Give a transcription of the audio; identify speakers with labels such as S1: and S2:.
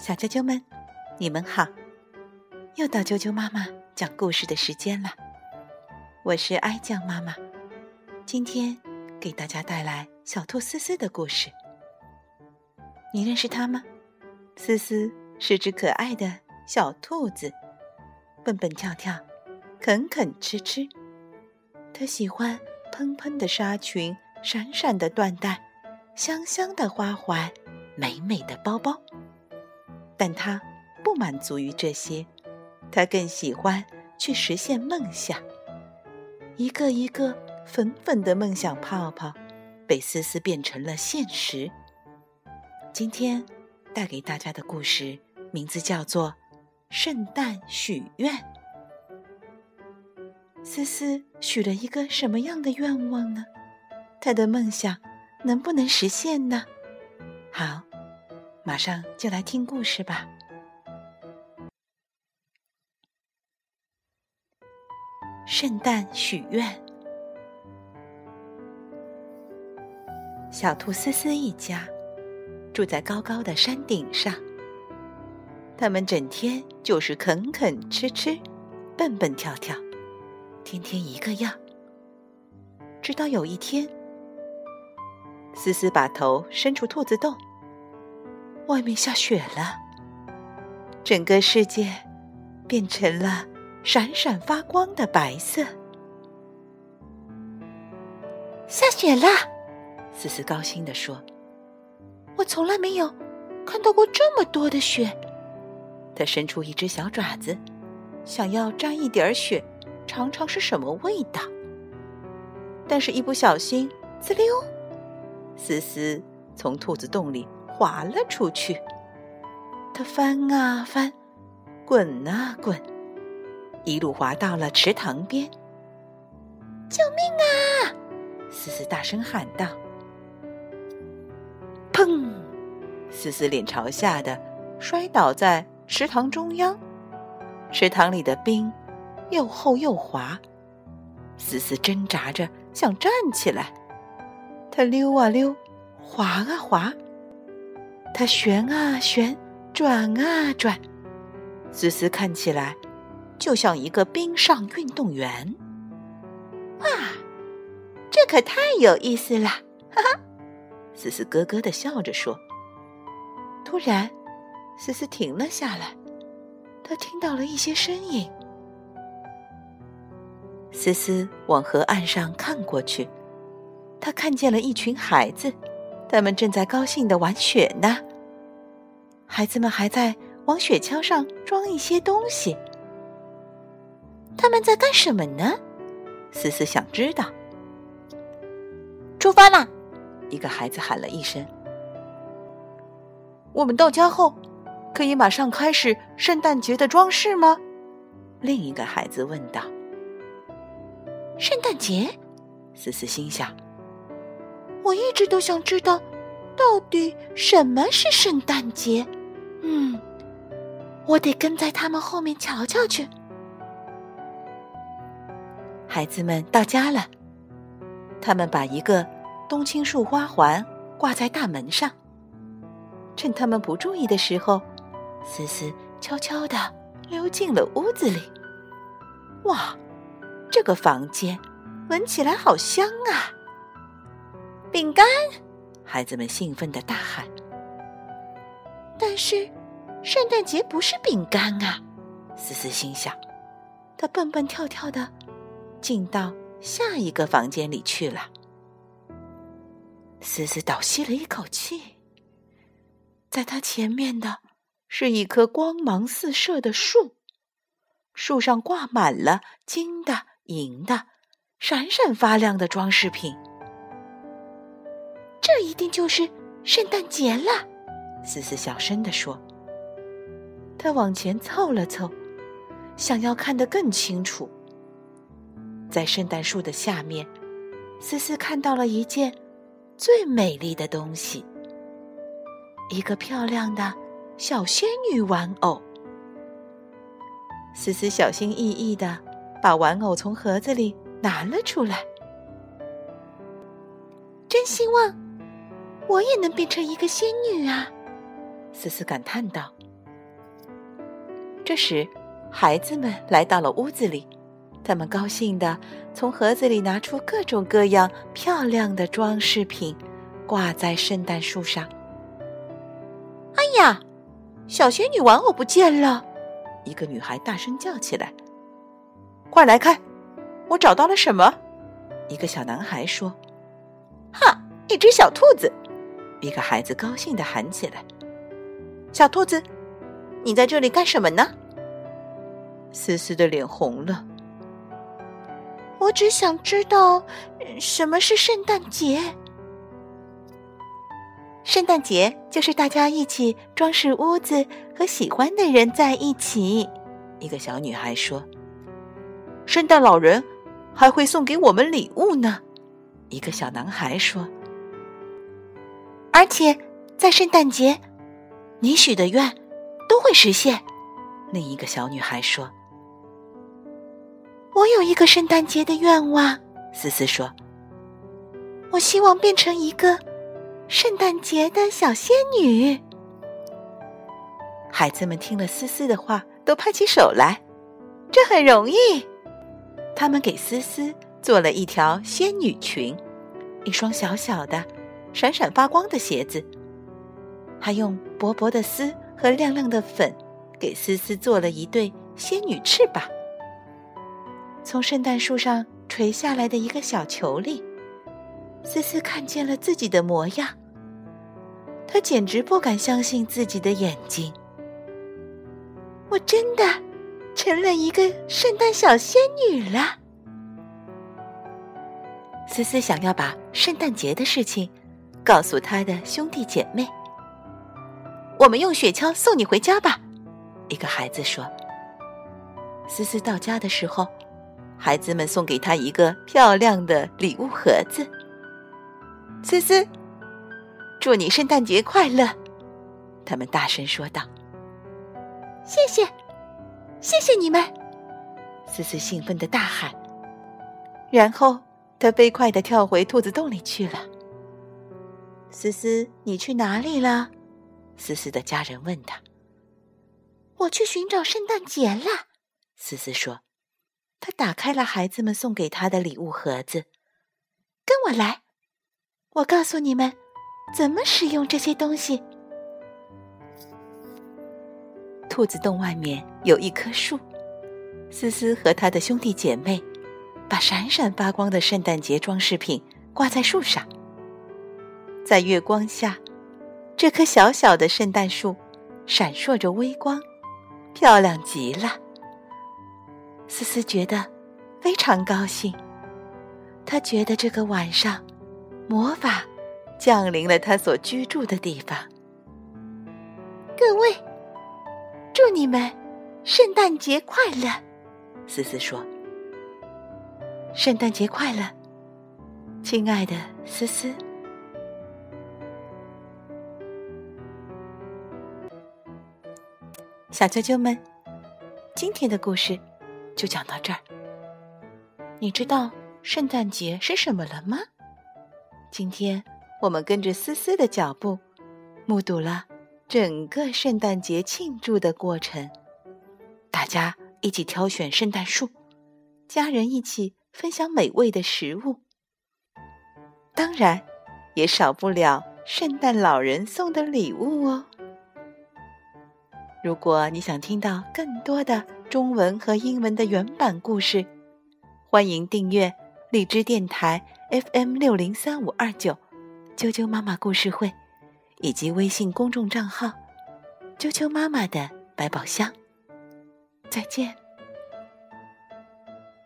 S1: 小啾啾们，你们好！又到啾啾妈妈讲故事的时间了。我是哀酱妈妈，今天给大家带来小兔思思的故事。你认识它吗？思思是只可爱的小兔子，蹦蹦跳跳，啃啃吃吃。它喜欢蓬蓬的纱裙、闪闪的缎带、香香的花环、美美的包包。但他不满足于这些，他更喜欢去实现梦想。一个一个粉粉的梦想泡泡，被思思变成了现实。今天带给大家的故事名字叫做《圣诞许愿》。思思许了一个什么样的愿望呢？他的梦想能不能实现呢？好，马上就来听故事吧。圣诞许愿。小兔思思一家住在高高的山顶上，他们整天就是啃啃吃吃，蹦蹦跳跳，天天一个样。直到有一天，思思把头伸出兔子洞，外面下雪了，整个世界变成了。闪闪发光的白色，下雪了！思思高兴地说：“我从来没有看到过这么多的雪。”他伸出一只小爪子，想要沾一点雪，尝尝是什么味道。但是，一不小心，滋溜，思思从兔子洞里滑了出去。他翻啊翻，滚啊滚。一路滑到了池塘边，救命啊！思思大声喊道：“砰！”思思脸朝下的摔倒在池塘中央，池塘里的冰又厚又滑。思思挣扎着想站起来，他溜啊溜，滑啊滑，他旋啊旋，转啊转。思思看起来。就像一个冰上运动员，哇，这可太有意思了！哈哈，思思咯咯的笑着说。突然，思思停了下来，她听到了一些声音。思思往河岸上看过去，她看见了一群孩子，他们正在高兴的玩雪呢。孩子们还在往雪橇上装一些东西。他们在干什么呢？思思想知道。出发啦！一个孩子喊了一声。我们到家后，可以马上开始圣诞节的装饰吗？另一个孩子问道。圣诞节，思思心想。我一直都想知道，到底什么是圣诞节。嗯，我得跟在他们后面瞧瞧去。孩子们到家了，他们把一个冬青树花环挂在大门上。趁他们不注意的时候，思思悄悄地溜进了屋子里。哇，这个房间闻起来好香啊！饼干，孩子们兴奋地大喊。但是，圣诞节不是饼干啊！思思心想，他蹦蹦跳跳的。进到下一个房间里去了。思思倒吸了一口气，在他前面的是一棵光芒四射的树，树上挂满了金的、银的、闪闪发亮的装饰品。定就是圣诞节了，思思小声地说。他往前凑了凑，想要看得更清楚。在圣诞树的下面，思思看到了一件最美丽的东西——一个漂亮的小仙女玩偶。思思小心翼翼的把玩偶从盒子里拿了出来。真希望我也能变成一个仙女啊！思思感叹道。这时，孩子们来到了屋子里，他们高兴地从盒子里拿出各种各样漂亮的装饰品，挂在圣诞树上。哎呀，小仙女玩偶不见了！一个女孩大声叫起来：“快来看，我找到了什么！”一个小男孩说：“哈，一只小兔子！”一个孩子高兴地喊起来：“小兔子，你在这里干什么呢？”思思的脸红了。我只想知道什么是圣诞节。圣诞节就是大家一起装饰屋子，和喜欢的人在一起。一个小女孩说：“圣诞老人还会送给我们礼物呢。”一个小男孩说：“而且在圣诞节，你许的愿都会实现。”另一个小女孩说。我有一个圣诞节的愿望，思思说：“我希望变成一个圣诞节的小仙女。”孩子们听了思思的话，都拍起手来。这很容易，他们给思思做了一条仙女裙，一双小小的、闪闪发光的鞋子，还用薄薄的丝和亮亮的粉给思思做了一对仙女翅膀。从圣诞树上垂下来的一个小球里，思思看见了自己的模样。她简直不敢相信自己的眼睛。我真的成了一个圣诞小仙女了。思思想要把圣诞节的事情告诉他的兄弟姐妹。我们用雪橇送你回家吧，一个孩子说。思思到家的时候。孩子们送给他一个漂亮的礼物盒子。思思，祝你圣诞节快乐！他们大声说道。谢谢，谢谢你们！思思兴奋的大喊。然后他飞快的跳回兔子洞里去了。思思，你去哪里了？思思的家人问他。我去寻找圣诞节了，思思说。他打开了孩子们送给他的礼物盒子，跟我来，我告诉你们怎么使用这些东西。兔子洞外面有一棵树，思思和他的兄弟姐妹把闪闪发光的圣诞节装饰品挂在树上，在月光下，这棵小小的圣诞树闪烁着微光，漂亮极了。思思觉得非常高兴，她觉得这个晚上，魔法降临了她所居住的地方。各位，祝你们圣诞节快乐！思思说：“圣诞节快乐，亲爱的思思。”小啾啾们，今天的故事。就讲到这儿。你知道圣诞节是什么了吗？今天我们跟着思思的脚步，目睹了整个圣诞节庆祝的过程。大家一起挑选圣诞树，家人一起分享美味的食物。当然，也少不了圣诞老人送的礼物哦。如果你想听到更多的，中文和英文的原版故事，欢迎订阅荔枝电台 FM 六零三五二九，啾啾妈妈故事会，以及微信公众账号“啾啾妈妈的百宝箱”。再见。